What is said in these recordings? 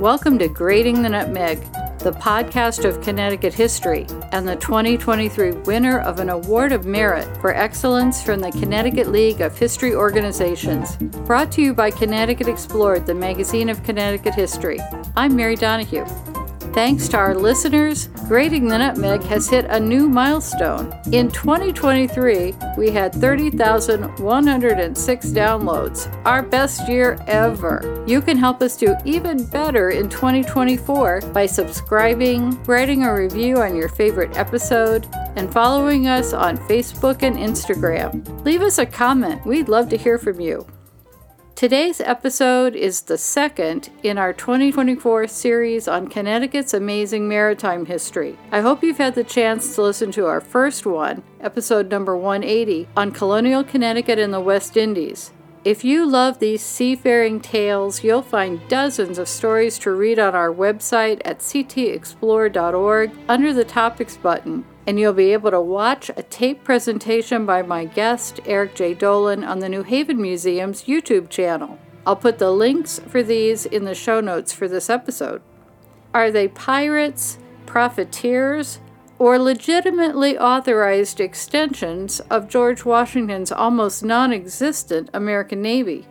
Welcome to Grating the Nutmeg, the podcast of Connecticut history, and the 2023 winner of an Award of Merit for Excellence from the Connecticut League of History Organizations. Brought to you by Connecticut Explored, the magazine of Connecticut history. I'm Mary Donahue. Thanks to our listeners, Grating the Nutmeg has hit a new milestone. In 2023, we had 30,106 downloads, our best year ever. You can help us do even better in 2024 by subscribing, writing a review on your favorite episode, and following us on Facebook and Instagram. Leave us a comment, we'd love to hear from you. Today's episode is the second in our 2024 series on Connecticut's amazing maritime history. I hope you've had the chance to listen to our first one, episode number 180, on colonial Connecticut and the West Indies. If you love these seafaring tales, you'll find dozens of stories to read on our website at ctexplored.org under the Topics button and you'll be able to watch a tape presentation by my guest, Eric Jay Dolin, on the New Haven Museum's YouTube channel. I'll put the links for these in the show notes for this episode. Are they pirates, profiteers, or legitimately authorized extensions of George Washington's almost non existent American Navy?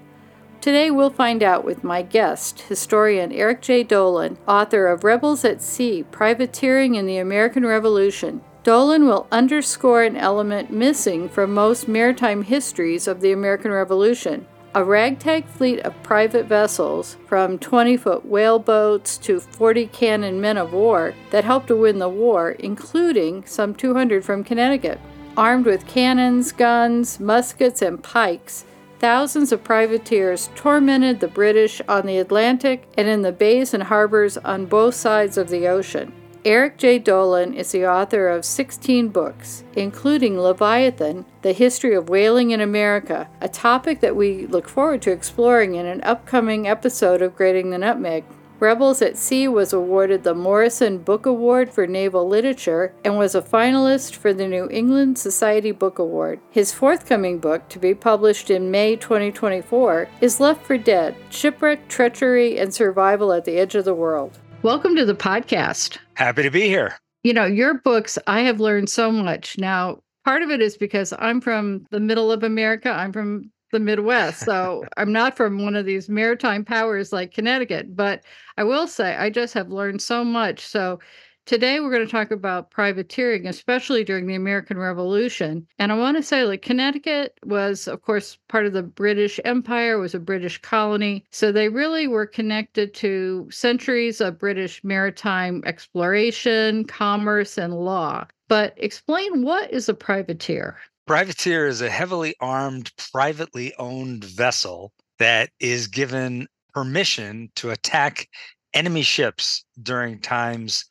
Today we'll find out with my guest, historian Eric Jay Dolin, author of Rebels at Sea Privateering in the American Revolution. Dolin will underscore an element missing from most maritime histories of the American Revolution a ragtag fleet of private vessels, from 20 foot whaleboats to 40 cannon men of war, that helped to win the war, including some 200 from Connecticut. Armed with cannons, guns, muskets, and pikes, thousands of privateers tormented the British on the Atlantic and in the bays and harbors on both sides of the ocean. Eric Jay Dolin is the author of 16 books, including Leviathan The History of Whaling in America, a topic that we look forward to exploring in an upcoming episode of Grating the Nutmeg. Rebels at Sea was awarded the Morison Book Award for Naval Literature and was a finalist for the New England Society Book Award. His forthcoming book, to be published in May 2024, is Left for Dead Shipwreck, Treachery, and Survival at the Edge of the World. Welcome to the podcast. Happy to be here. You know, your books, I have learned so much. Now, part of it is because I'm from the middle of America, I'm from the Midwest. So I'm not from one of these maritime powers like Connecticut, but I will say I just have learned so much. So Today, we're going to talk about privateering, especially during the American Revolution. And I want to say, like, Connecticut was, of course, part of the British Empire, was a British colony. So they really were connected to centuries of British maritime exploration, commerce, and law. But explain what is a privateer? Privateer is a heavily armed, privately owned vessel that is given permission to attack enemy ships during times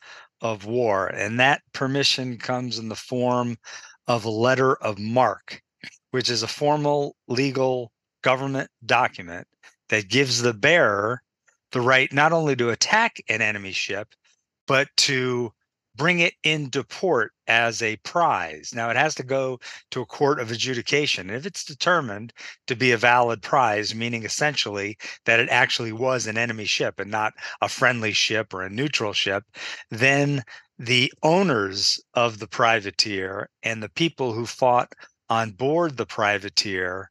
of war. And that permission comes in the form of a letter of marque, which is a formal legal government document that gives the bearer the right not only to attack an enemy ship, but to bring it into port as a prize. Now, it has to go to a court of adjudication. If it's determined to be a valid prize, meaning essentially that it actually was an enemy ship and not a friendly ship or a neutral ship, then the owners of the privateer and the people who fought on board the privateer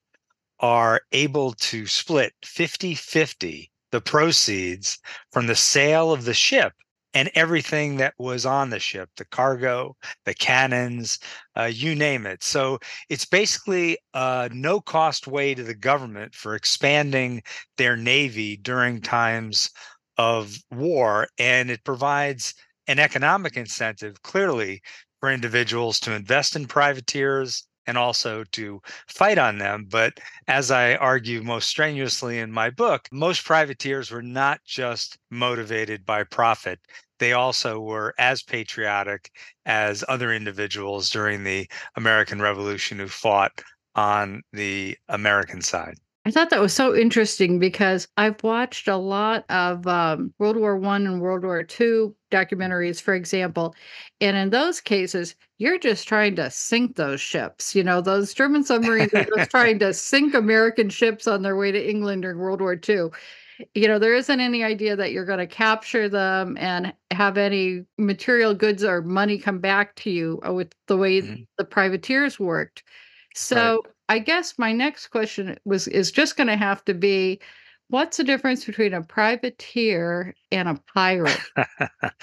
are able to split 50 50 the proceeds from the sale of the ship and everything that was on the ship the cargo the cannons uh, you name it. So it's basically a no cost way to the government for expanding their navy during times of war and it provides an economic incentive clearly for individuals to invest in privateers and also to fight on them. But as I argue most strenuously in my book, most privateers were not just motivated by profit. They also were as patriotic as other individuals during the American Revolution who fought on the American side. I thought that was so interesting because I've watched a lot of um, World War One and World War Two documentaries, for example, and in those cases, you're just trying to sink those ships. You know, those German submarines are just trying to sink American ships on their way to England during World War Two. you know, there isn't any idea that you're going to capture them and have any material goods or money come back to you uh, with the way Mhm. the privateers worked. Right. I guess my next question was is just going to have to be what's the difference between a privateer and a pirate?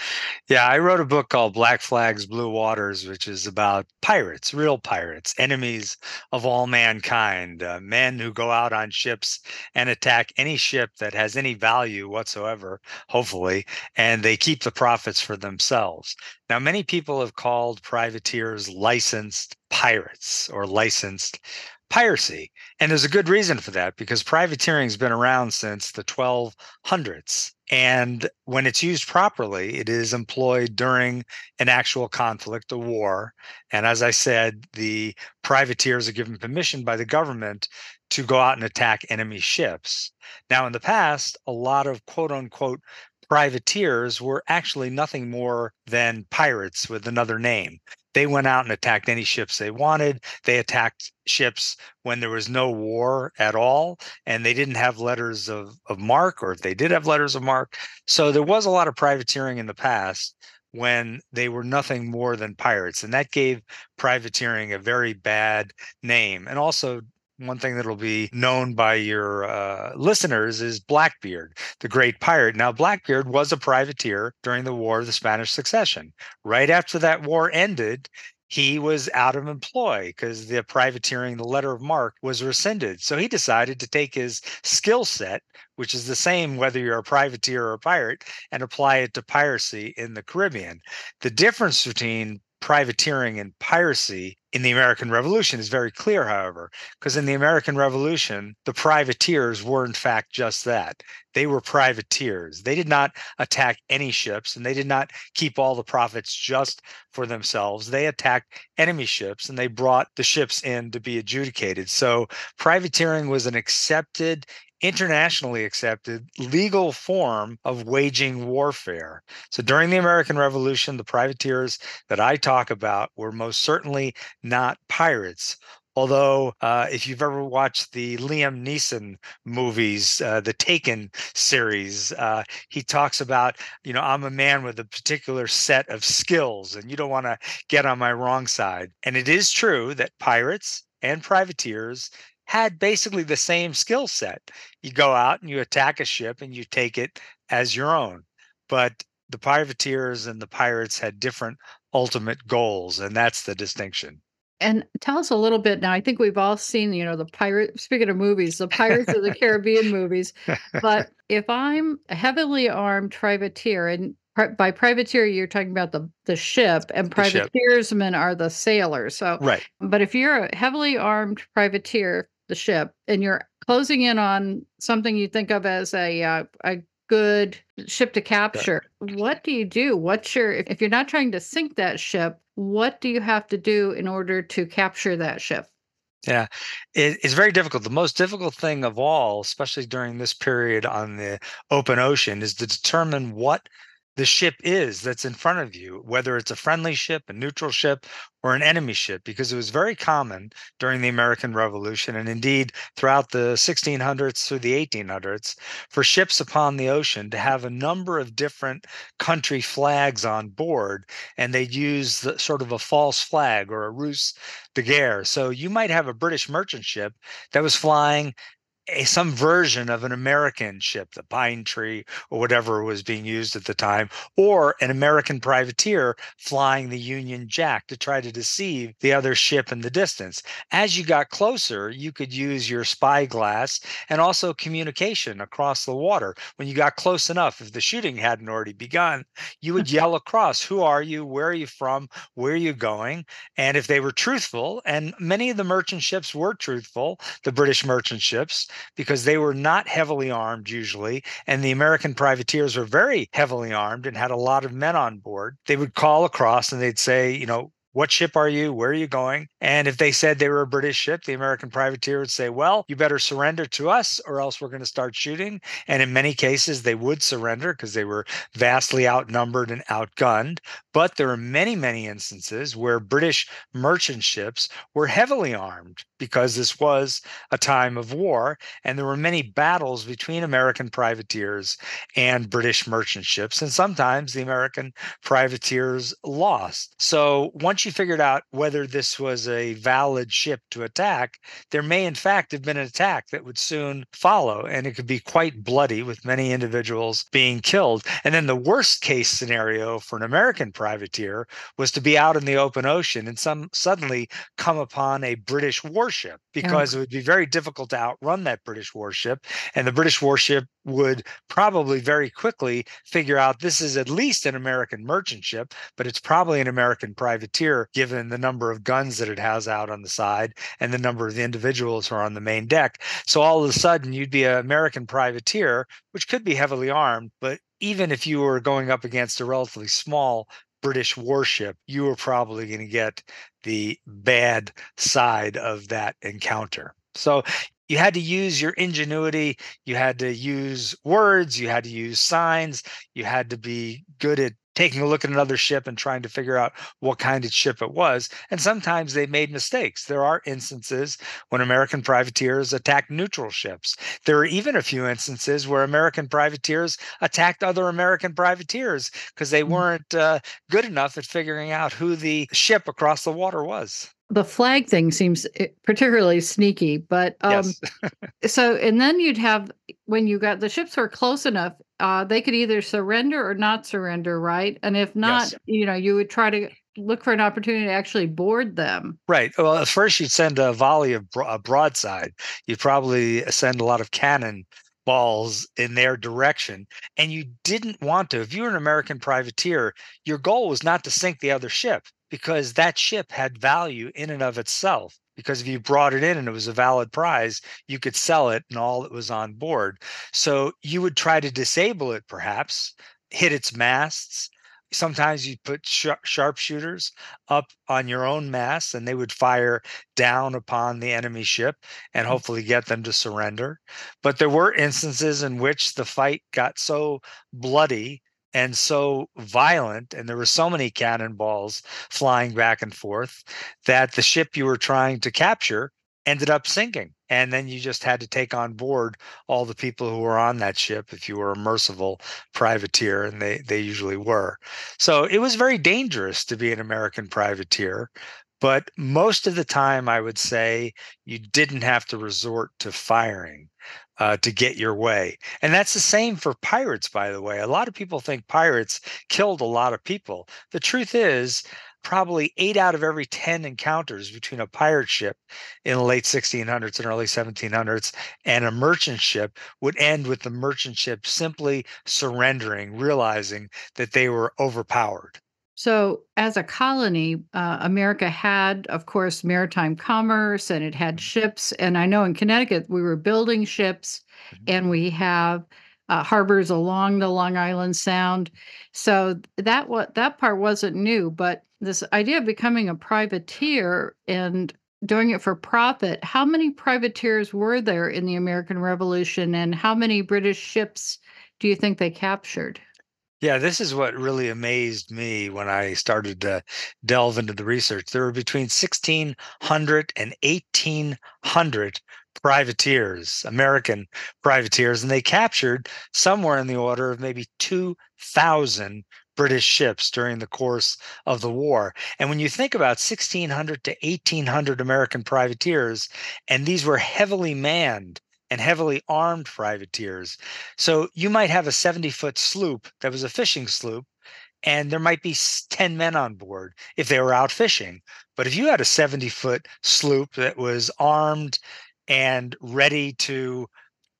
Yeah, I wrote a book called Black Flags, Blue Waters, which is about pirates, real pirates, enemies of all mankind, uh, men who go out on ships and attack any ship that has any value whatsoever, hopefully, and they keep the profits for themselves. Now, many people have called privateers licensed pirates or licensed piracy. And there's a good reason for that because privateering has been around since the 1200s. And when it's used properly, it is employed during an actual conflict, a war. And as I said, the privateers are given permission by the government to go out and attack enemy ships. Now, in the past, a lot of quote unquote privateers were actually nothing more than pirates with another name. They went out and attacked any ships they wanted. They attacked ships when there was no war at all, and they didn't have letters of, of marque, or if they did have letters of marque. So there was a lot of privateering in the past when they were nothing more than pirates. And that gave privateering a very bad name. And also one thing that'll be known by your uh, listeners is Blackbeard, the great pirate. Now, Blackbeard was a privateer during the War of the Spanish Succession. Right after that war ended, he was out of employ because the privateering, the letter of marque, was rescinded. So he decided to take his skill set, which is the same whether you're a privateer or a pirate, and apply it to piracy in the Caribbean. The difference between privateering and piracy in the American Revolution is very clear, however, because in the American Revolution, the privateers were in fact just that. They were privateers. They did not attack any ships and they did not keep all the profits just for themselves. They attacked enemy ships and they brought the ships in to be adjudicated. So privateering was an accepted internationally accepted legal form of waging warfare. So during the American Revolution, the privateers that I talk about were most certainly not pirates. Although, uh, if you've ever watched the Liam Neeson movies, uh, the Taken series, uh, he talks about, you know, I'm a man with a particular set of skills and you don't want to get on my wrong side. And it is true that pirates and privateers had basically the same skill set. You go out and you attack a ship and you take it as your own. But the privateers and the pirates had different ultimate goals, and that's the distinction. And tell us a little bit now. I think we've all seen, you know, the pirate. Speaking of movies, the Pirates of the Caribbean movies. But if I'm a heavily armed privateer, and by privateer you're talking about the the ship, and The ship. privateersmen are the sailors. So, Right. but if you're a heavily armed privateer, the ship, and you're closing in on something you think of as a uh, a good ship to capture, what do you do? What's your if you're not trying to sink that ship? What do you have to do in order to capture that ship? Yeah, it, it's very difficult. The most difficult thing of all, especially during this period on the open ocean, is to determine what the ship is that's in front of you, whether it's a friendly ship, a neutral ship, or an enemy ship, because it was very common during the American Revolution and indeed throughout the 1600s through the 1800s for ships upon the ocean to have a number of different country flags on board, and they'd use the, sort of a false flag or a ruse de guerre. So you might have a British merchant ship that was flying a, some version of an American ship, the Pine Tree or whatever was being used at the time, or an American privateer flying the Union Jack to try to deceive the other ship in the distance. As you got closer, you could use your spyglass and also communication across the water. When you got close enough, if the shooting hadn't already begun, you would yell across, Who are you? Where are you from? Where are you going? And if they were truthful, and many of the merchant ships were truthful, the British merchant ships, because they were not heavily armed usually, and the American privateers were very heavily armed and had a lot of men on board. They would call across and they'd say, you know, what ship are you? Where are you going? And if they said they were a British ship, the American privateer would say, Well, you better surrender to us or else we're going to start shooting. And in many cases, they would surrender because they were vastly outnumbered and outgunned. But there are many, many instances where British merchant ships were heavily armed because this was a time of war. And there were many battles between American privateers and British merchant ships. And sometimes the American privateers lost. So once you figured out whether this was a valid ship to attack, there may, in fact, have been an attack that would soon follow. And it could be quite bloody with many individuals being killed. And then the worst case scenario for an American privateer was to be out in the open ocean and some suddenly come upon a British warship oh, because it would be very difficult to outrun that British warship. And the British warship would probably very quickly figure out this is at least an American merchant ship, but it's probably an American privateer given the number of guns that it has out on the side and the number of the individuals who are on the main deck. So all of a sudden, you'd be an American privateer, which could be heavily armed, but even if you were going up against a relatively small British warship, you were probably going to get the bad side of that encounter. So you had to use your ingenuity. You had to use words. You had to use signs. You had to be good at taking a look at another ship and trying to figure out what kind of ship it was. And sometimes they made mistakes. There are instances when American privateers attacked neutral ships. There are even a few instances where American privateers attacked other American privateers because they mm. weren't uh, good enough at figuring out who the ship across the water was the flag thing seems eh, particularly sneaky but um yes. so and then you'd have when you got the ships were close enough uh they could either surrender or not surrender right? And if not yes. you know you would try to look for an opportunity to actually board them. Right. Well at first you'd send a volley of bro- a broadside. You'd probably send a lot of cannon balls in their direction and you didn't want to. If you were an american privateer your goal was not to sink the other ship because that ship had value in and of itself. Because if you brought it in and it was a valid prize, you could sell it and all that was on board. So you would try to disable it, perhaps, hit its masts. Sometimes you put sh- sharpshooters up on your own masts and they would fire down upon the enemy ship and mm. hopefully get them to surrender. But there were instances in which the fight got so bloody and so violent, and there were so many cannonballs flying back and forth that the ship you were trying to capture ended up sinking. And then you just had to take on board all the people who were on that ship if you were a merciful privateer, and they, they usually were. So it was very dangerous to be an American privateer. But most of the time, I would say you didn't have to resort to firing uh, to get your way. And that's the same for pirates, by the way. A lot of people think pirates killed a lot of people. The truth is, probably eight out of every 10 encounters between a pirate ship in the late 1600s and early 1700s and a merchant ship would end with the merchant ship simply surrendering, realizing that they were overpowered. So, as a colony, uh, America had, of course, maritime commerce and it had mm-hmm. ships. And I know in Connecticut, we were building ships mm-hmm. and we have uh, harbors along the Long Island Sound. So that what that part wasn't new, but this idea of becoming a privateer and doing it for profit. How many privateers were there in the American Revolution, and how many British ships do you think they captured? Yeah, this is what really amazed me when I started to delve into the research. There were between 1,600 and 1,800 privateers, American privateers, and they captured somewhere in the order of maybe 2,000 British ships during the course of the war. And when you think about 1,600 to 1,800 American privateers, and these were heavily manned and heavily armed privateers. So you might have a 70 foot sloop that was a fishing sloop, and there might be 10 men on board if they were out fishing. But if you had a 70 foot sloop that was armed and ready to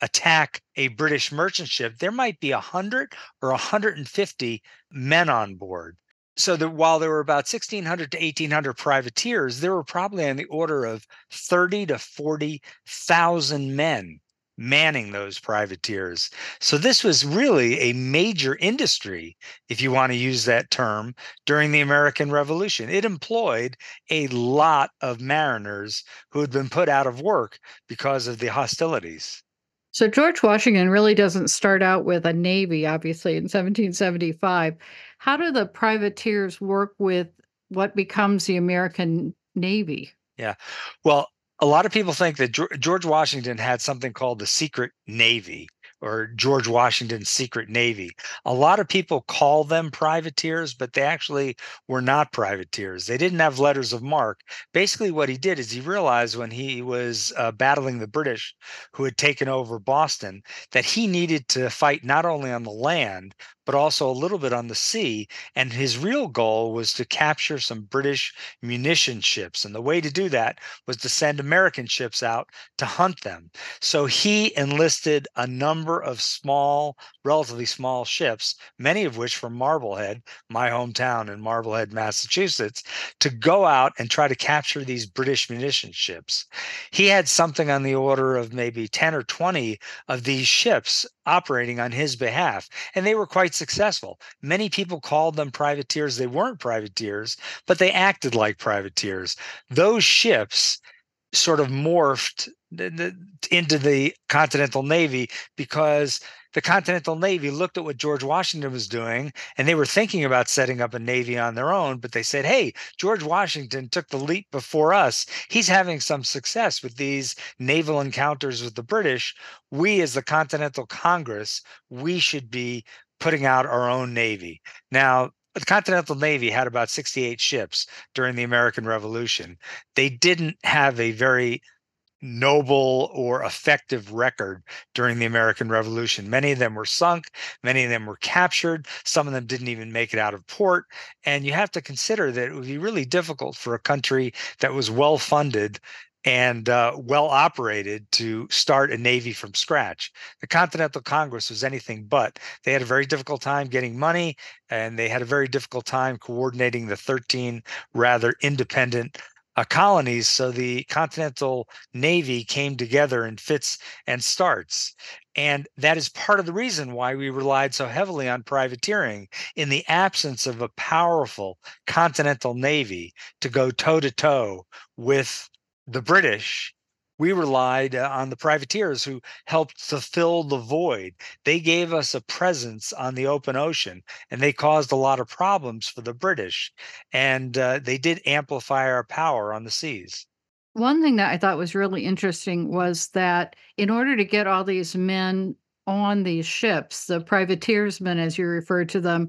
attack a British merchant ship, there might be 100 or 150 men on board so that while there were about 1600 to 1800 privateers there were probably on the order of 30 to 40,000 men manning those privateers. So this was really a major industry if you want to use that term during the american revolution. It employed a lot of mariners who had been put out of work because of the hostilities. So George Washington really doesn't start out with a navy, obviously, in 1775. How do the privateers work with what becomes the American Navy? Yeah. Well, a lot of people think that George Washington had something called the secret navy or George Washington's secret navy. A lot of people call them privateers, but they actually were not privateers. They didn't have letters of marque. Basically, what he did is he realized when he was uh, battling the British who had taken over Boston that he needed to fight not only on the land, but also a little bit on the sea. And his real goal was to capture some British munition ships. And the way to do that was to send American ships out to hunt them. So he enlisted a number of small, relatively small ships, many of which from Marblehead, my hometown in Marblehead, Massachusetts, to go out and try to capture these British munition ships. He had something on the order of maybe 10 or 20 of these ships operating on his behalf. And they were quite successful. Many people called them privateers. They weren't privateers, but they acted like privateers. Those ships sort of morphed into the Continental Navy because the Continental Navy looked at what George Washington was doing and they were thinking about setting up a navy on their own. But they said, hey, George Washington took the leap before us. He's having some success with these naval encounters with the British. We, as the Continental Congress, we should be putting out our own navy. Now, the Continental Navy had about 68 ships during the American Revolution. They didn't have a very noble or effective record during the American Revolution. Many of them were sunk, many of them were captured, some of them didn't even make it out of port. And you have to consider that it would be really difficult for a country that was well funded and uh, well operated to start a navy from scratch. The Continental Congress was anything but. They had a very difficult time getting money, and they had a very difficult time coordinating the 13 rather independent uh, colonies. So the Continental Navy came together in fits and starts. And that is part of the reason why we relied so heavily on privateering in the absence of a powerful Continental Navy to go toe to toe with the British we relied uh, on the privateers who helped to fill the void. They gave us a presence on the open ocean and they caused a lot of problems for the British. And uh, they did amplify our power on the seas. One thing that I thought was really interesting was that in order to get all these men on these ships, the privateersmen, as you refer to them,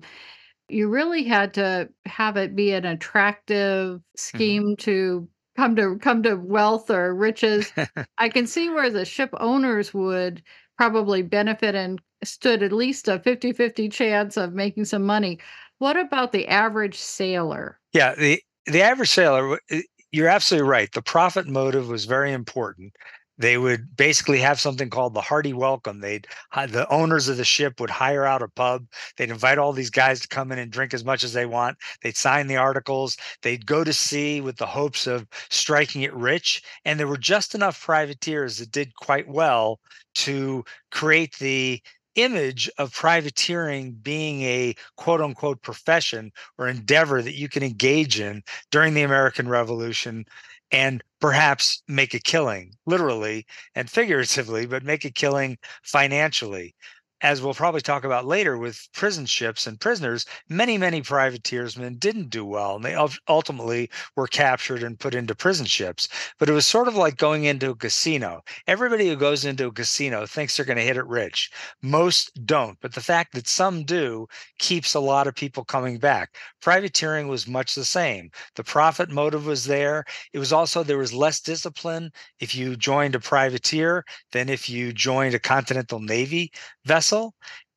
you really had to have it be an attractive mm-hmm. scheme mm-hmm. to come to come to wealth or riches. I can see where the ship owners would probably benefit and stood at least a 50-50 chance of making some money. What about the average sailor? Yeah, the the average sailor eh, you're absolutely right. The profit motive was very important they would basically have something called the hearty welcome. They'd the owners of the ship would hire out a pub. They'd invite all these guys to come in and drink as much as they want. They'd sign the articles. They'd go to sea with the hopes of striking it rich. And there were just enough privateers that did quite well to create the image of privateering being a quote unquote profession or endeavor that you can engage in during the American Revolution and perhaps make a killing, literally and figuratively, but make a killing financially as we'll probably talk about later with prison ships and prisoners, many, many privateersmen didn't do well. And they ultimately were captured and put into prison ships. But it was sort of like going into a casino. Everybody who goes into a casino thinks they're going to hit it rich. Most don't. But the fact that some do keeps a lot of people coming back. Privateering was much the same. The profit motive was there. It was also, there was less discipline if you joined a privateer than if you joined a Continental Navy vessel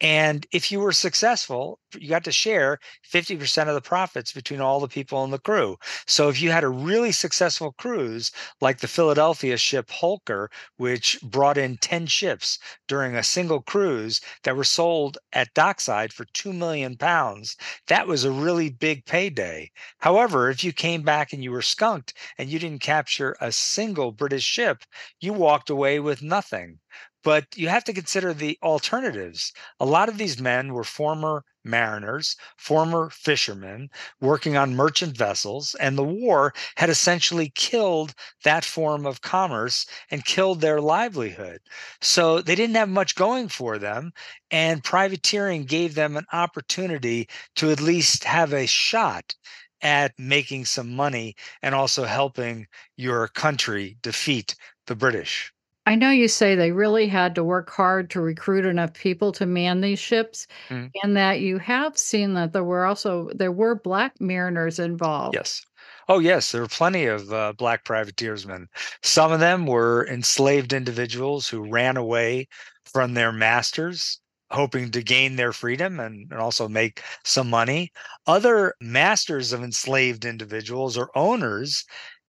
And if you were successful, you got to share 50% of the profits between all the people in the crew. So if you had a really successful cruise, like the Philadelphia ship Holker, which brought in 10 ships during a single cruise that were sold at dockside for 2 million pounds, that was a really big payday. However, if you came back and you were skunked and you didn't capture a single British ship, you walked away with nothing. But you have to consider the alternatives. A lot of these men were former mariners, former fishermen working on merchant vessels, and the war had essentially killed that form of commerce and killed their livelihood. So they didn't have much going for them, and privateering gave them an opportunity to at least have a shot at making some money and also helping your country defeat the British. I know you say they really had to work hard to recruit enough people to man these ships, Mhm. and that you have seen that there were also there were black mariners involved. Yes. Oh, yes, there were plenty of uh, black privateersmen. Some of them were enslaved individuals who ran away from their masters, hoping to gain their freedom and, and also make some money. Other masters of enslaved individuals or owners,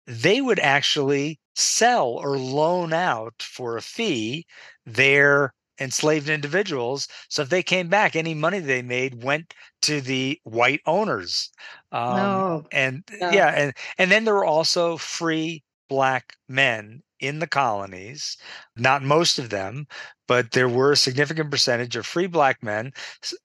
they would actually sell or loan out for a fee their enslaved individuals. So if they came back, any money they made went to the white owners. Um, No. and Yeah. yeah, and and then there were also free black men in the colonies. Not most of them, but there were a significant percentage of free black men,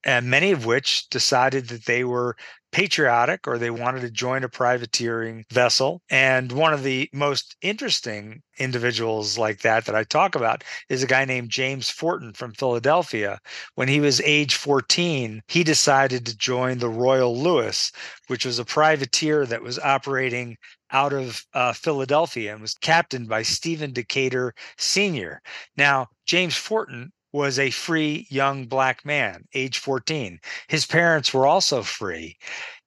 and many of which decided that they were patriotic or they wanted to join a privateering vessel. And one of the most interesting individuals like that that I talk about is a guy named James Forten from Philadelphia. When he was age 14, he decided to join the Royal Louis, which was a privateer that was operating out of uh, Philadelphia and was captained by Stephen Decatur Sr. Now, James Forten was a free young black man, age 14. His parents were also free.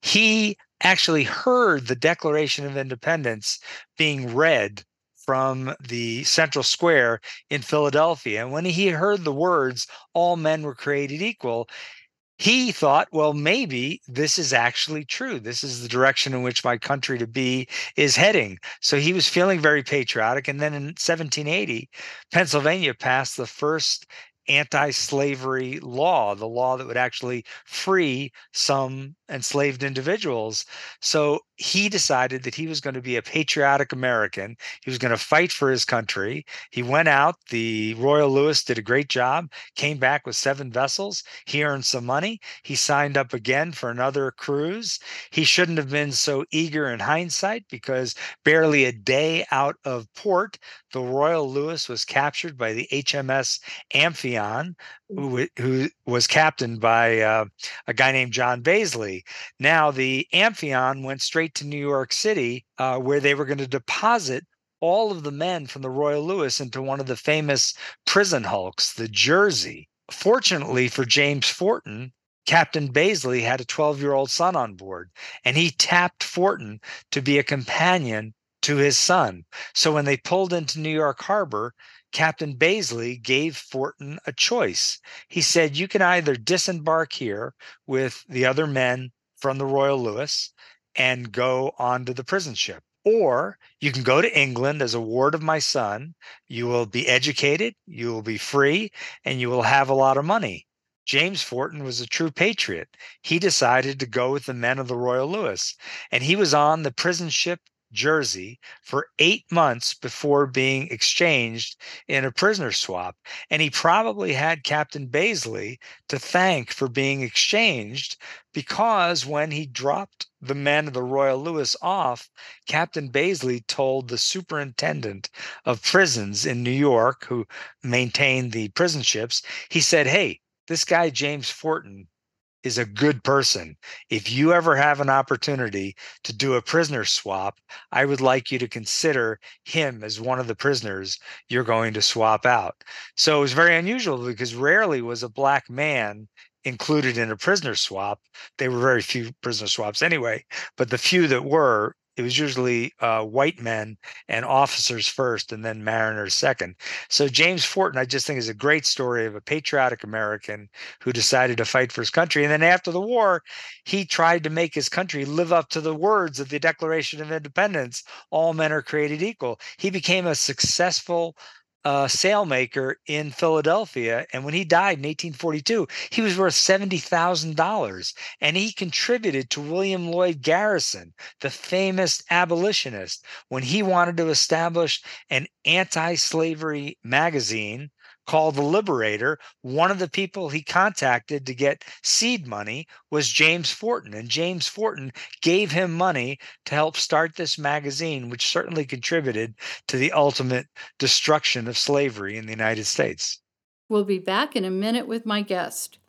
He actually heard the Declaration of Independence being read from the central square in Philadelphia. And when he heard the words, all men were created equal, he thought, well, maybe this is actually true. This is the direction in which my country to be is heading. So he was feeling very patriotic. And then in 1780, Pennsylvania passed the first anti slavery law, the law that would actually free some enslaved individuals. So he decided that he was going to be a patriotic American. He was going to fight for his country. He went out. The Royal Louis did a great job, came back with seven vessels. He earned some money. He signed up again for another cruise. He shouldn't have been so eager in hindsight because barely a day out of port, the Royal Louis was captured by the HMS Amphion, who, who was captained by uh, a guy named John Bazely. Now, the Amphion went straight to New York City, uh, where they were going to deposit all of the men from the Royal Louis into one of the famous prison hulks, the Jersey. Fortunately for James Forten, Captain Bazely had a 12 year old son on board, and he tapped Forten to be a companion to his son. So when they pulled into New York Harbor, Captain Bazely gave Forten a choice. He said, You can either disembark here with the other men from the Royal Louis and go onto the prison ship. Or you can go to England as a ward of my son. You will be educated, you will be free, and you will have a lot of money. James Forten was a true patriot. He decided to go with the men of the Royal Louis, and he was on the prison ship Jersey for eight months before being exchanged in a prisoner swap. And he probably had Captain Bazely to thank for being exchanged because when he dropped the men of the Royal Louis off, Captain Bazely told the superintendent of prisons in New York, who maintained the prison ships, he said, Hey, this guy, James Forten, is a good person. If you ever have an opportunity to do a prisoner swap, I would like you to consider him as one of the prisoners you're going to swap out. So it was very unusual because rarely was a black man included in a prisoner swap. They were very few prisoner swaps anyway, but the few that were, it was usually uh, white men and officers first and then mariners second. So James Forten, I just think is a great story of a patriotic American who decided to fight for his country. And then after the war, he tried to make his country live up to the words of the Declaration of Independence all men are created equal. He became a successful uh, sailmaker in Philadelphia. And when he died in 1842, he was worth $70,000. And he contributed to William Lloyd Garrison, the famous abolitionist, when he wanted to establish an anti slavery magazine called the Liberator, one of the people he contacted to get seed money was James Forten. And James Forten gave him money to help start this magazine, which certainly contributed to the ultimate destruction of slavery in the United States. We'll be back in a minute with my guest.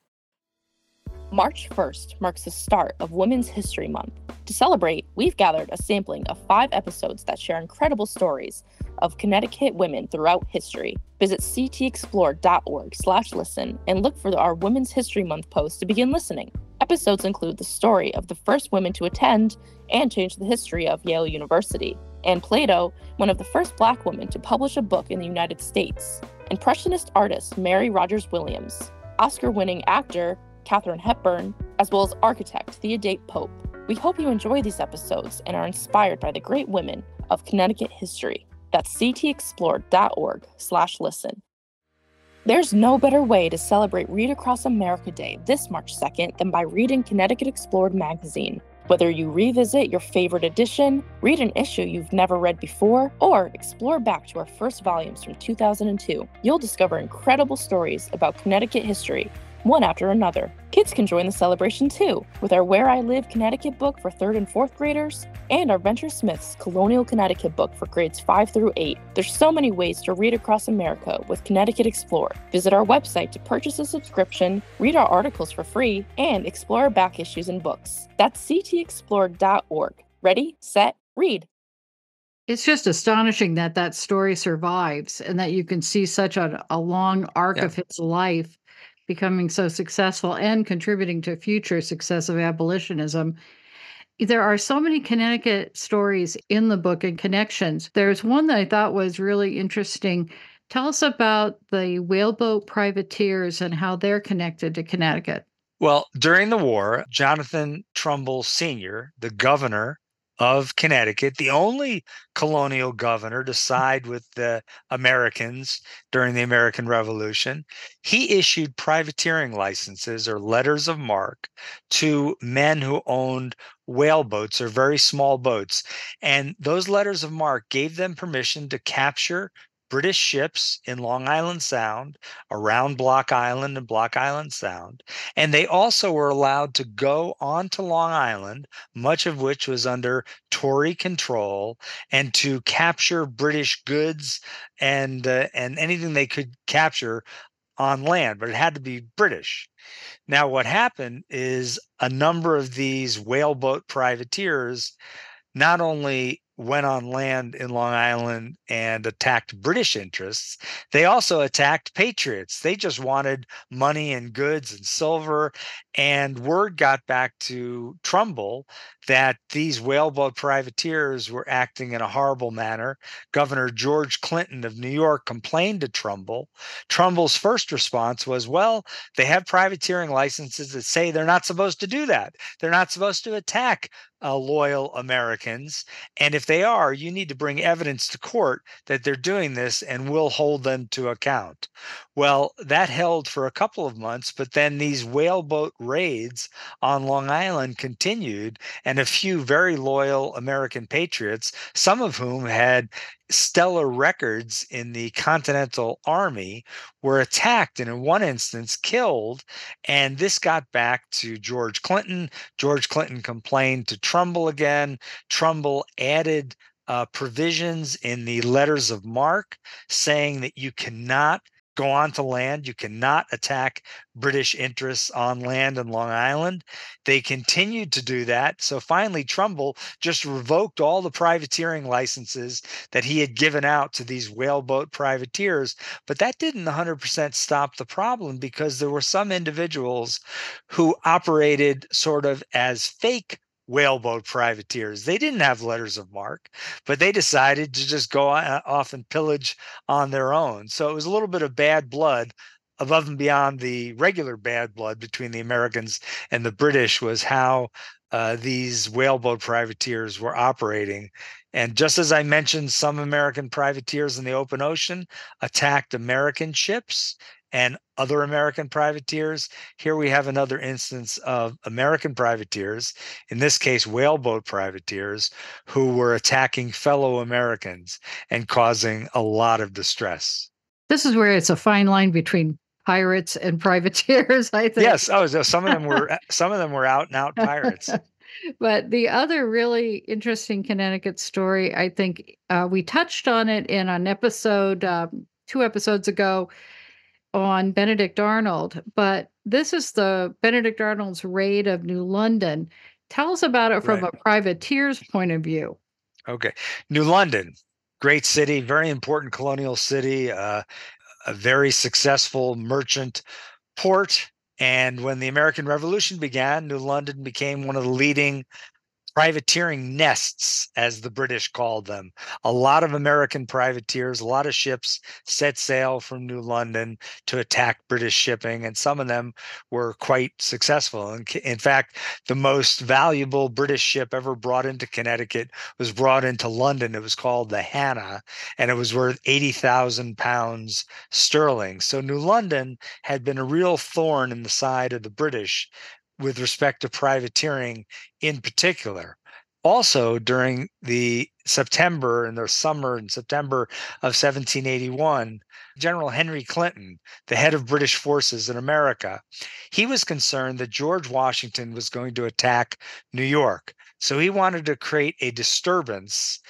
March 1st marks the start of Women's History Month. To celebrate, we've gathered a sampling of five episodes that share incredible stories of Connecticut women throughout history. Visit ctexplored.org slash listen and look for our Women's History Month post to begin listening. Episodes include the story of the first women to attend and change the history of Yale University, Ann Plato, one of the first black women to publish a book in the United States, Impressionist artist Mary Rogers Williams, Oscar winning actor Katharine Hepburn, as well as architect Theodate Pope. We hope you enjoy these episodes and are inspired by the great women of Connecticut history. That's ctexplored.org slash listen. There's no better way to celebrate Read Across America Day this March 2nd than by reading Connecticut Explored magazine. Whether you revisit your favorite edition, read an issue you've never read before, or explore back to our first volumes from 2002, you'll discover incredible stories about Connecticut history one after another. Kids can join the celebration too, with our Where I Live Connecticut book for 3rd and 4th graders, and our Venture Smith's Colonial Connecticut book for grades 5 through 8. There's so many ways to read across America with Connecticut Explored. Visit our website to purchase a subscription, read our articles for free, and explore our back issues and books. That's ctexplored.org. Ready, set, read. It's just astonishing that that story survives and that you can see such a, a long arc yeah. of his life becoming so successful and contributing to future success of abolitionism. There are so many Connecticut stories in the book and connections. There's one that I thought was really interesting. Tell us about the whaleboat privateers and how they're connected to Connecticut. Well, during the war, Jonathan Trumbull Sr., the governor of Connecticut, the only colonial governor to mm. side with the Americans during the American Revolution. He issued privateering licenses or letters of marque to men who owned whaleboats or very small boats. And those letters of marque gave them permission to capture British ships in Long Island Sound, around Block Island and Block Island Sound. And they also were allowed to go onto Long Island, much of which was under Tory control, and to capture British goods and uh, and anything they could capture on land, but it had to be British. Now, what happened is a number of these whaleboat privateers not only went on land in Long Island and attacked British interests, they also attacked patriots. They just wanted money and goods and silver. And word got back to Trumbull that these whaleboat privateers were acting in a horrible manner. Governor George Clinton of New York complained to Trumbull. Trumbull's first response was, well, they have privateering licenses that say they're not supposed to do that. They're not supposed to attack uh, loyal Americans. And if they are, you need to bring evidence to court that they're doing this and we'll hold them to account. Well, that held for a couple of months, but then these whaleboat raids on Long Island continued. And a few very loyal American patriots, some of whom had stellar records in the Continental Army were attacked and, in one instance, killed. And this got back to George Clinton. George Clinton complained to Trumbull again. Trumbull added uh, provisions in the letters of marque saying that you cannot go on to land. You cannot attack British interests on land in Long Island. They continued to do that. So finally, Trumbull just revoked all the privateering licenses that he had given out to these whaleboat privateers. But that didn't 100% stop the problem because there were some individuals who operated sort of as fake whaleboat privateers. They didn't have letters of marque, but they decided to just go off and pillage on their own. So it was a little bit of bad blood above and beyond the regular bad blood between the Americans and the British was how uh, these whaleboat privateers were operating. And just as I mentioned, some American privateers in the open ocean attacked American ships and other American privateers. Here we have another instance of American privateers, in this case, whaleboat privateers, who were attacking fellow Americans and causing a lot of distress. This is where it's a fine line between pirates and privateers, I think. Yes. Oh, so some of them were some of them were out and out pirates. but the other really interesting Connecticut story, I think uh, we touched on it in an episode um, two episodes ago on Benedict Arnold, but this is the Benedict Arnold's raid of New London. Tell us about it from Right. a privateer's point of view. Okay. New London, great city, very important colonial city, uh, a very successful merchant port. And when the American Revolution began, New London became one of the leading privateering nests, as the British called them. A lot of American privateers, a lot of ships set sail from New London to attack British shipping, and some of them were quite successful. In, in fact, the most valuable British ship ever brought into Connecticut was brought into London. It was called the Hannah, and it was worth 80,000 pounds sterling. So New London had been a real thorn in the side of the British with respect to privateering in particular. Also, during the September and the summer and September of 1781, General Henry Clinton, the head of British forces in America, he was concerned that George Washington was going to attack New York. So he wanted to create a disturbance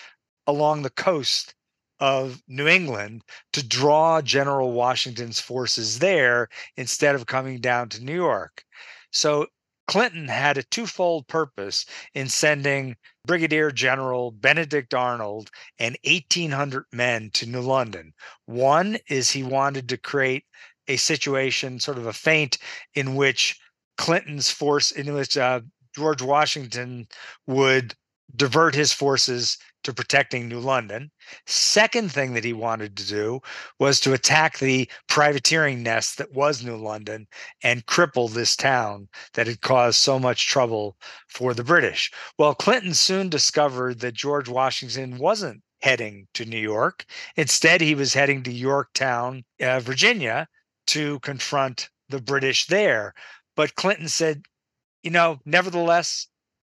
along the coast of New England to draw General Washington's forces there instead of coming down to New York. So Clinton had a twofold purpose in sending Brigadier General Benedict Arnold and 1,800 men to New London. One is he wanted to create a situation, sort of a feint, in which Clinton's force, in which uh, George Washington would divert his forces to protecting New London. Second thing that he wanted to do was to attack the privateering nest that was New London and cripple this town that had caused so much trouble for the British. Well, Clinton soon discovered that George Washington wasn't heading to New York. Instead, he was heading to Yorktown, uh, Virginia, to confront the British there. But Clinton said, you know, nevertheless,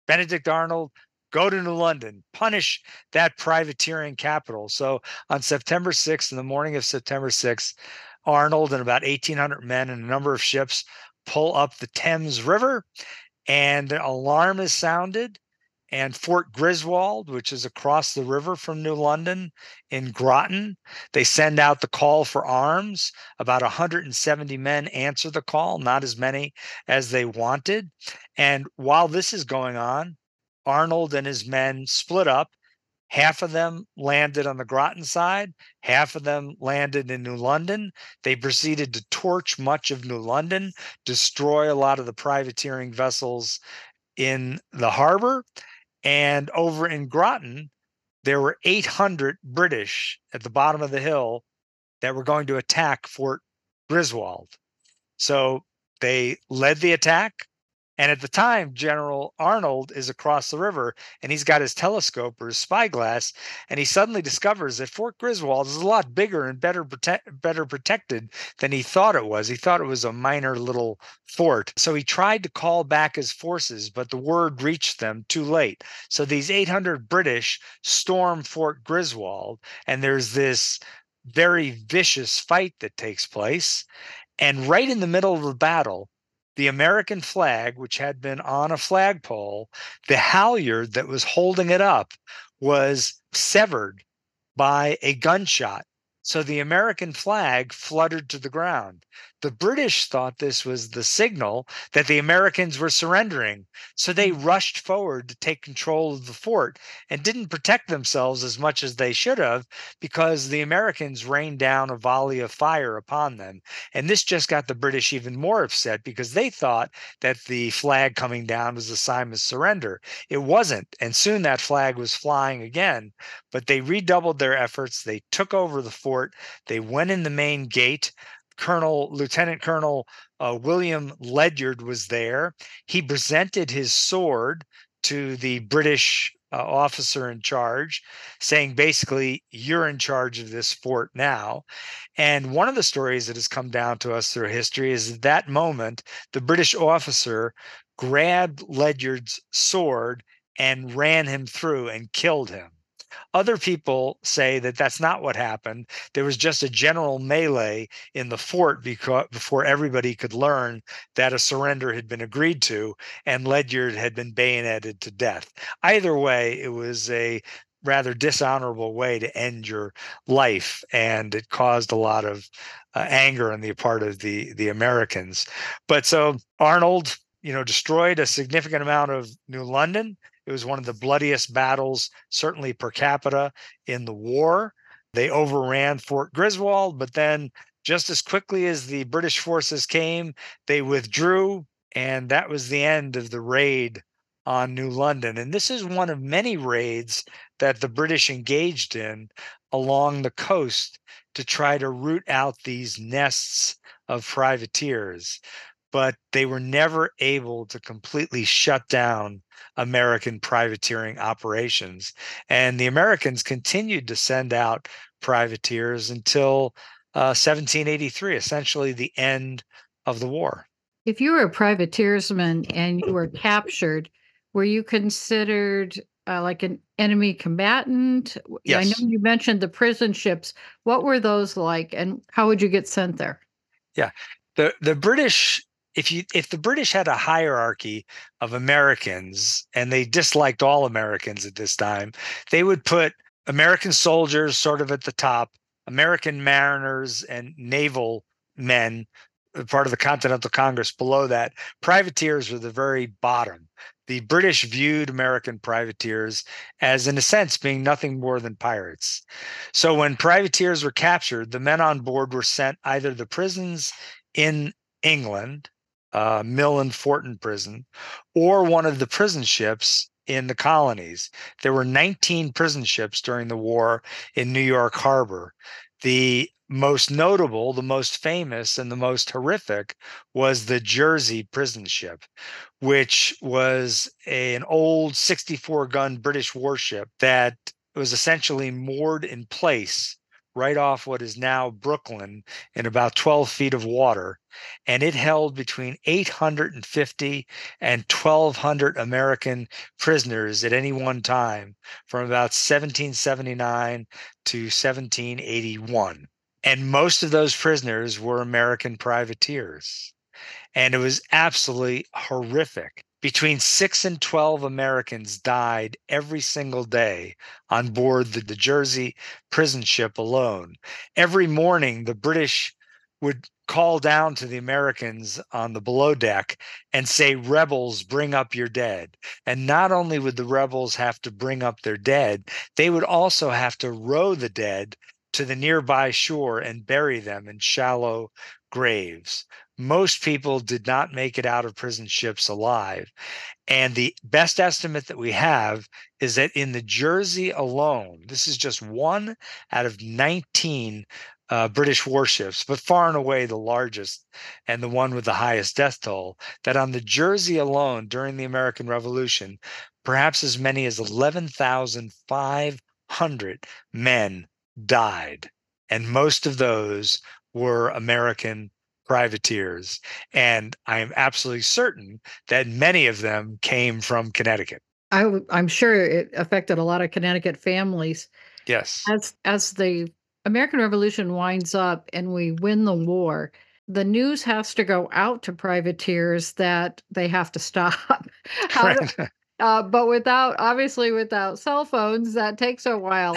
Benedict Arnold, go to New London, punish that privateering capital. So on September 6th, in the morning of September 6th, Arnold and about 1,800 men and a number of ships pull up the Thames River, and an alarm is sounded. And Fort Griswold, which is across the river from New London in Groton, they send out the call for arms. About 170 men answer the call, not as many as they wanted. And while this is going on, Arnold and his men split up. Half of them landed on the Groton side, half of them landed in New London. They proceeded to torch much of New London, destroy a lot of the privateering vessels in the harbor. And over in Groton, there were 800 British at the bottom of the hill that were going to attack Fort Griswold. So they led the attack. And at the time, General Arnold is across the river and he's got his telescope or his spyglass, and he suddenly discovers that Fort Griswold is a lot bigger and better protect, better protected than he thought it was. He thought it was a minor little fort. So he tried to call back his forces, but the word reached them too late. So these 800 British storm Fort Griswold, and there's this very vicious fight that takes place. And right in the middle of the battle, the American flag, which had been on a flagpole, the halyard that was holding it up was severed by a gunshot. So the American flag fluttered to the ground. The British thought this was the signal that the Americans were surrendering. So they mm. rushed forward to take control of the fort and didn't protect themselves as much as they should have because the Americans rained down a volley of fire upon them. And this just got the British even more upset because they thought that the flag coming down was a sign of surrender. It wasn't. And soon that flag was flying again. But they redoubled their efforts. They took over the fort. They went in the main gate. Colonel, Lieutenant Colonel uh, William Ledyard was there. He presented his sword to the British uh, officer in charge, saying basically, you're in charge of this fort now. And one of the stories that has come down to us through history is at that moment, the British officer grabbed Ledyard's sword and ran him through and killed him. Other people say that that's not what happened. There was just a general melee in the fort because, before everybody could learn that a surrender had been agreed to and Ledyard had been bayoneted to death. Either way, it was a rather dishonorable way to end your life and it caused a lot of uh, anger on the part of the the Americans but so Arnold you know destroyed a significant amount of New London it was one of the bloodiest battles certainly per capita in the war they overran Fort Griswold but then just as quickly as the British forces came they withdrew and that was the end of the raid on New London. And this is one of many raids that the British engaged in along the coast to try to root out these nests of privateers. But they were never able to completely shut down American privateering operations. And the Americans continued to send out privateers until uh, 1783, essentially the end of the war. If you were a privateersman and you were captured, were you considered uh, like an enemy combatant? Yes. I know you mentioned the prison ships. What were those like, and how would you get sent there? Yeah, the the British. If you if the British had a hierarchy of Americans and they disliked all Americans at this time, they would put American soldiers sort of at the top, American mariners and naval men uh, part of the Continental Congress below that. Privateers were the very bottom the British viewed American privateers as, in a sense, being nothing more than pirates. So when privateers were captured, the men on board were sent either to prisons in England, uh, Mill and Forten prison, or one of the prison ships in the colonies. There were 19 prison ships during the war in New York Harbor. The most notable, the most famous, and the most horrific was the Jersey prison ship, which was a, an old 64 gun British warship that was essentially moored in place right off what is now Brooklyn in about 12 feet of water. And it held between 850 and 1,200 American prisoners at any one time from about 1779 to 1781. And most of those prisoners were American privateers. And it was absolutely horrific. Between six and 12 Americans died every single day on board the, the Jersey prison ship alone. Every morning, the British would call down to the Americans on the below deck and say, Rebels, bring up your dead. And not only would the rebels have to bring up their dead, they would also have to row the dead to the nearby shore and bury them in shallow graves. Most people did not make it out of prison ships alive. And the best estimate that we have is that in the Jersey alone, this is just one out of 19 uh, British warships, but far and away the largest and the one with the highest death toll, that on the Jersey alone during the American Revolution, perhaps as many as 11,500 men died. And most of those were American privateers. And I am absolutely certain that many of them came from Connecticut. I, am sure it affected a lot of Connecticut families. Yes. As as the American Revolution winds up and we win the war, the news has to go out to privateers that they have to stop. How do, uh, but without obviously without cell phones, that takes a while.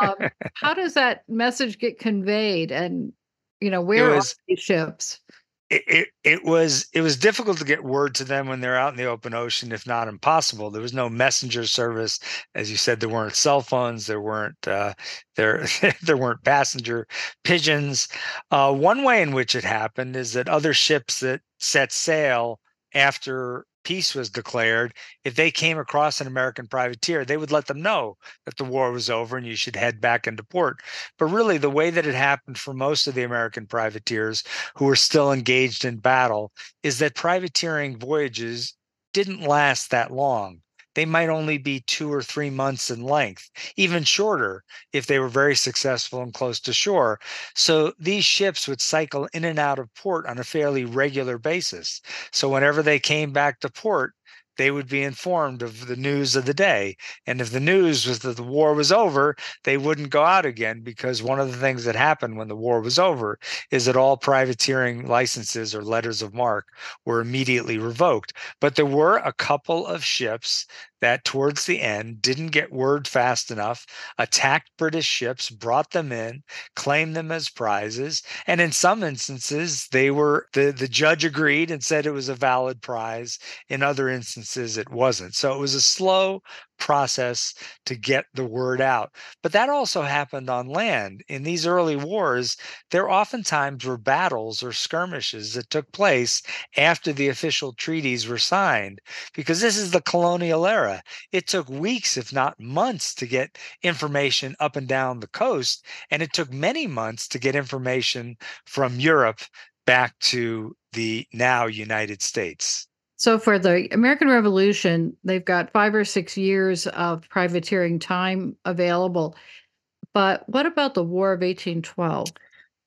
Um, how does that message get conveyed? And you know, where was, are these ships? It, it, it was it was difficult to get word to them when they're out in the open ocean, if not impossible. There was no messenger service, as you said. There weren't cell phones. There weren't uh, there there weren't passenger pigeons. Uh, one way in which it happened is that other ships that set sail after peace was declared, if they came across an American privateer, they would let them know that the war was over and you should head back into port. But really, the way that it happened for most of the American privateers who were still engaged in battle is that privateering voyages didn't last that long they might only be two or three months in length, even shorter if they were very successful and close to shore. So these ships would cycle in and out of port on a fairly regular basis. So whenever they came back to port, they would be informed of the news of the day. And if the news was that the war was over, they wouldn't go out again because one of the things that happened when the war was over is that all privateering licenses or letters of marque were immediately revoked. But there were a couple of ships that towards the end didn't get word fast enough, attacked British ships, brought them in, claimed them as prizes, and in some instances they were the the judge agreed and said it was a valid prize. In other instances it wasn't. So it was a slow process to get the word out. But that also happened on land. In these early wars, there oftentimes were battles or skirmishes that took place after the official treaties were signed, because this is the colonial era. It took weeks, if not months, to get information up and down the coast. And it took many months to get information from Europe back to the now United States. So for the American Revolution, they've got five or six years of privateering time available. But what about the War of 1812?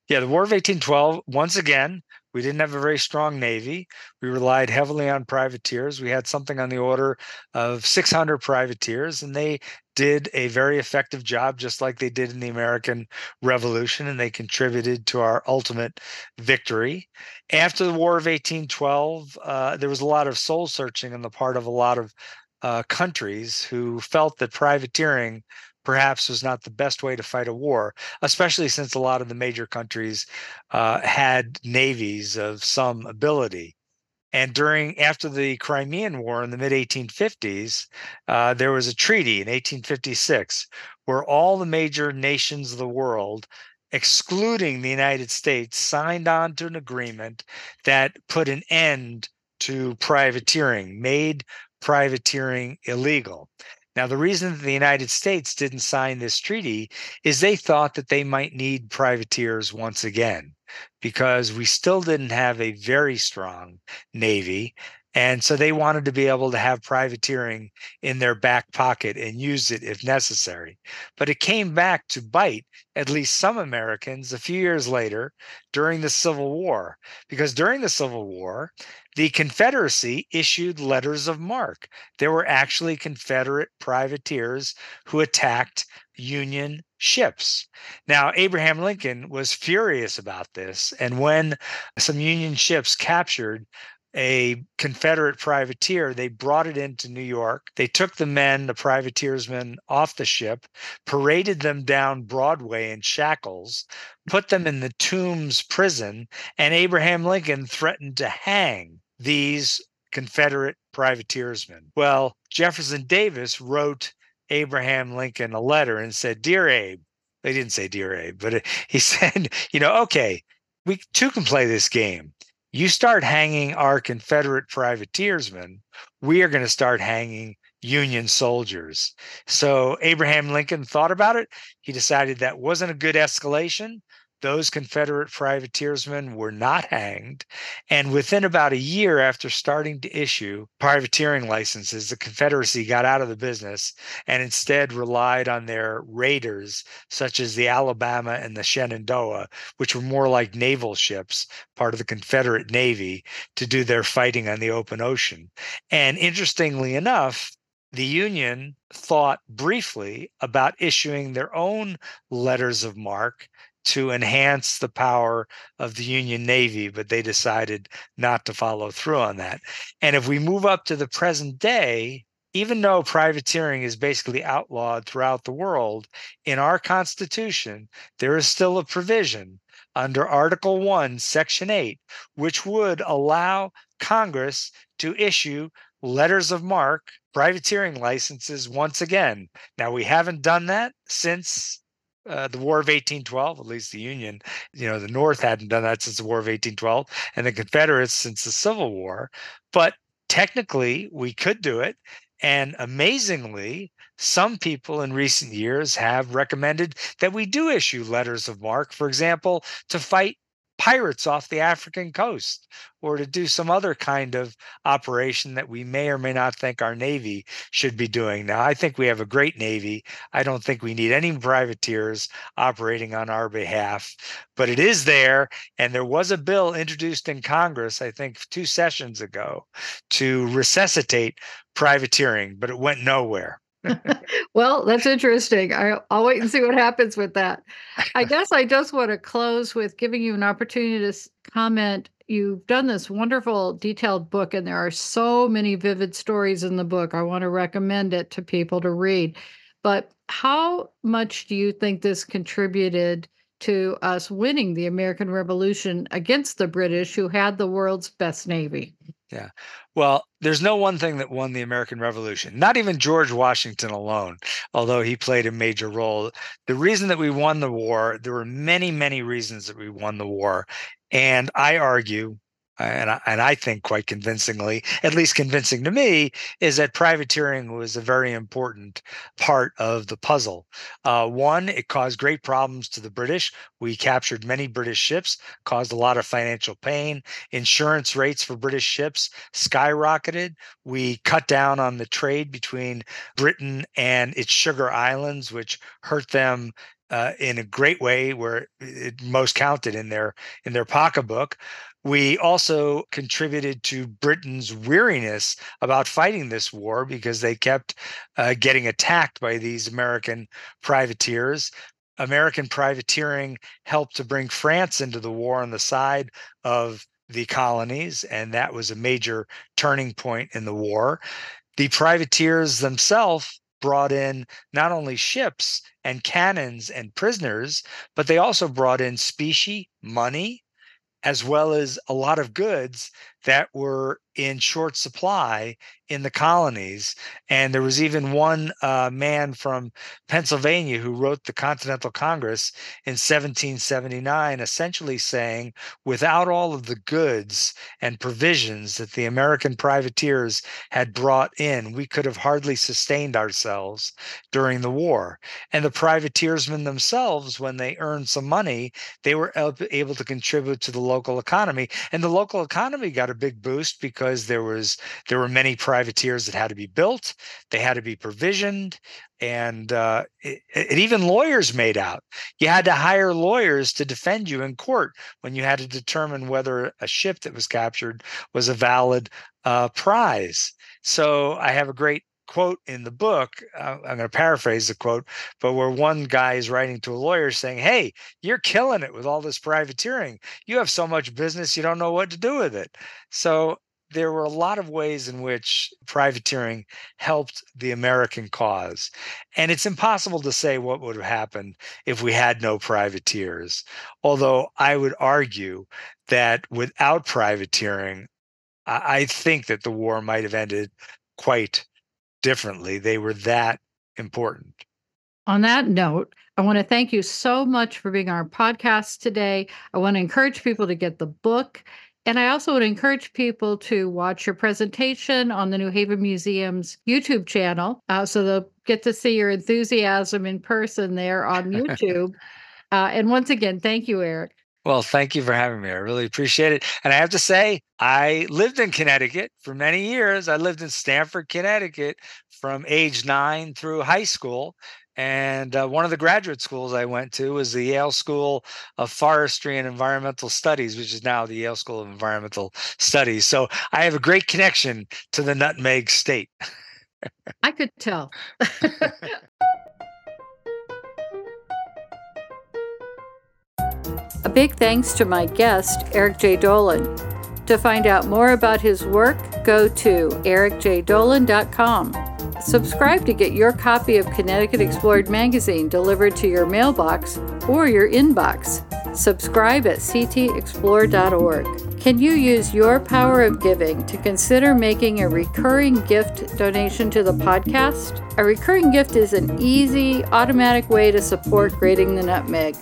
Yeah, the War of 1812, once again, we didn't have a very strong navy. We relied heavily on privateers. We had something on the order of 600 privateers, and they did a very effective job, just like they did in the American Revolution, and they contributed to our ultimate victory. After the War of 1812, uh, there was a lot of soul searching on the part of a lot of uh, countries who felt that privateering perhaps was not the best way to fight a war, especially since a lot of the major countries uh, had navies of some ability. And during after the Crimean War in the mid 1850s, uh, there was a treaty in 1856 where all the major nations of the world, excluding the United States, signed on to an agreement that put an end to privateering, made privateering illegal. Now, the reason that the United States didn't sign this treaty is they thought that they might need privateers once again because we still didn't have a very strong Navy. And so they wanted to be able to have privateering in their back pocket and use it if necessary. But it came back to bite at least some Americans a few years later during the Civil War. Because during the Civil War, the Confederacy issued letters of marque. There were actually Confederate privateers who attacked Union ships. Now, Abraham Lincoln was furious about this. And when some Union ships captured a Confederate privateer. They brought it into New York. They took the men, the privateersmen, off the ship, paraded them down Broadway in shackles, put them in the Tombs prison, and Abraham Lincoln threatened to hang these Confederate privateersmen. Well, Jefferson Davis wrote Abraham Lincoln a letter and said, Dear Abe, they didn't say Dear Abe, but he said, you know, okay, we two can play this game you start hanging our Confederate privateersmen, we are going to start hanging Union soldiers. So Abraham Lincoln thought about it. He decided that wasn't a good escalation those Confederate privateersmen were not hanged. And within about a year after starting to issue privateering licenses, the Confederacy got out of the business and instead relied on their raiders, such as the Alabama and the Shenandoah, which were more like naval ships, part of the Confederate Navy, to do their fighting on the open ocean. And interestingly enough, the Union thought briefly about issuing their own letters of marque to enhance the power of the Union Navy, but they decided not to follow through on that. And if we move up to the present day, even though privateering is basically outlawed throughout the world, in our Constitution, there is still a provision under Article 1, Section 8, which would allow Congress to issue letters of marque, privateering licenses once again. Now, we haven't done that since uh, the War of 1812, at least the Union, you know, the North hadn't done that since the War of 1812, and the Confederates since the Civil War. But technically, we could do it. And amazingly, some people in recent years have recommended that we do issue letters of marque, for example, to fight pirates off the African coast or to do some other kind of operation that we may or may not think our Navy should be doing. Now, I think we have a great Navy. I don't think we need any privateers operating on our behalf, but it is there. And there was a bill introduced in Congress, I think two sessions ago, to resuscitate privateering, but it went nowhere. well, that's interesting. I, will wait and see what happens with that. I guess I just want to close with giving you an opportunity to comment. You've done this wonderful detailed book, and there are so many vivid stories in the book. I want to recommend it to people to read. But how much do you think this contributed to us winning the American Revolution against the British, who had the world's best navy? Yeah. Well, there's no one thing that won the American Revolution, not even George Washington alone, although he played a major role. The reason that we won the war, there were many, many reasons that we won the war. And I argue and I, and I think quite convincingly, at least convincing to me, is that privateering was a very important part of the puzzle. Uh, one, it caused great problems to the British. We captured many British ships, caused a lot of financial pain. Insurance rates for British ships skyrocketed. We cut down on the trade between Britain and its sugar islands, which hurt them uh, in a great way where it most counted in their in their pocketbook we also contributed to Britain's weariness about fighting this war because they kept uh, getting attacked by these American privateers. American privateering helped to bring France into the war on the side of the colonies, and that was a major turning point in the war. The privateers themselves brought in not only ships and cannons and prisoners, but they also brought in specie, money, as well as a lot of goods that were in short supply in the colonies. And there was even one uh, man from Pennsylvania who wrote the Continental Congress in 1779, essentially saying, without all of the goods and provisions that the American privateers had brought in, we could have hardly sustained ourselves during the war. And the privateersmen themselves, when they earned some money, they were able to contribute to the local economy. And the local economy got a big boost because there was there were many privateers that had to be built, they had to be provisioned, and uh, it, it, even lawyers made out. You had to hire lawyers to defend you in court when you had to determine whether a ship that was captured was a valid uh, prize. So I have a great quote in the book. Uh, I'm going to paraphrase the quote, but where one guy is writing to a lawyer saying, Hey, you're killing it with all this privateering. You have so much business, you don't know what to do with it. So there were a lot of ways in which privateering helped the American cause. And it's impossible to say what would have happened if we had no privateers. Although I would argue that without privateering, I think that the war might have ended quite differently. They were that important. On that note, I want to thank you so much for being on our podcast today. I want to encourage people to get the book. And I also would encourage people to watch your presentation on the New Haven Museum's YouTube channel. Uh, so they'll get to see your enthusiasm in person there on YouTube. uh, and once again, thank you, Eric. Well, thank you for having me. I really appreciate it. And I have to say, I lived in Connecticut for many years. I lived in Stamford, Connecticut from age nine through high school. And uh, one of the graduate schools I went to was the Yale School of Forestry and Environmental Studies, which is now the Yale School of Environmental Studies. So I have a great connection to the nutmeg state. I could tell. big thanks to my guest, Eric Jay Dolin. To find out more about his work, go to ericjaydolin.com. Subscribe to get your copy of Connecticut Explored magazine delivered to your mailbox or your inbox. Subscribe at ctexplored.org. Can you use your power of giving to consider making a recurring gift donation to the podcast? A recurring gift is an easy, automatic way to support Grating the Nutmeg.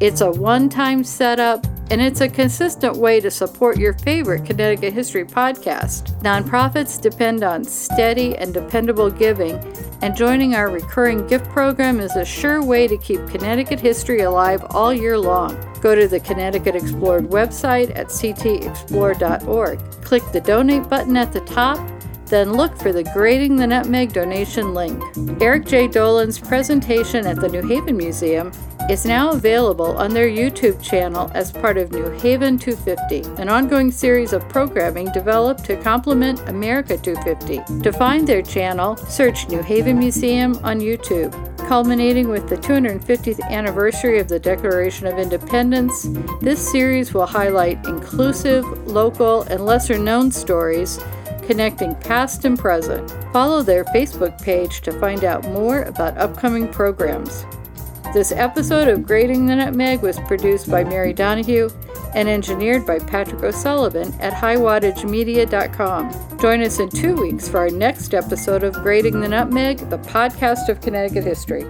It's a one time setup, and it's a consistent way to support your favorite Connecticut History podcast. Nonprofits depend on steady and dependable giving, and joining our recurring gift program is a sure way to keep Connecticut history alive all year long. Go to the Connecticut Explored website at ctexplored.org. Click the donate button at the top then look for the Grating the Nutmeg donation link. Eric Jay Dolin's presentation at the New Haven Museum is now available on their YouTube channel as part of New Haven 250, an ongoing series of programming developed to complement America 250. To find their channel, search New Haven Museum on YouTube. Culminating with the 250th anniversary of the Declaration of Independence, this series will highlight inclusive, local, and lesser known stories connecting past and present. Follow their Facebook page to find out more about upcoming programs. This episode of Grating the Nutmeg was produced by Mary Donahue and engineered by Patrick O'Sullivan at highwattagemedia.com. Join us in two weeks for our next episode of Grating the Nutmeg, the podcast of Connecticut history.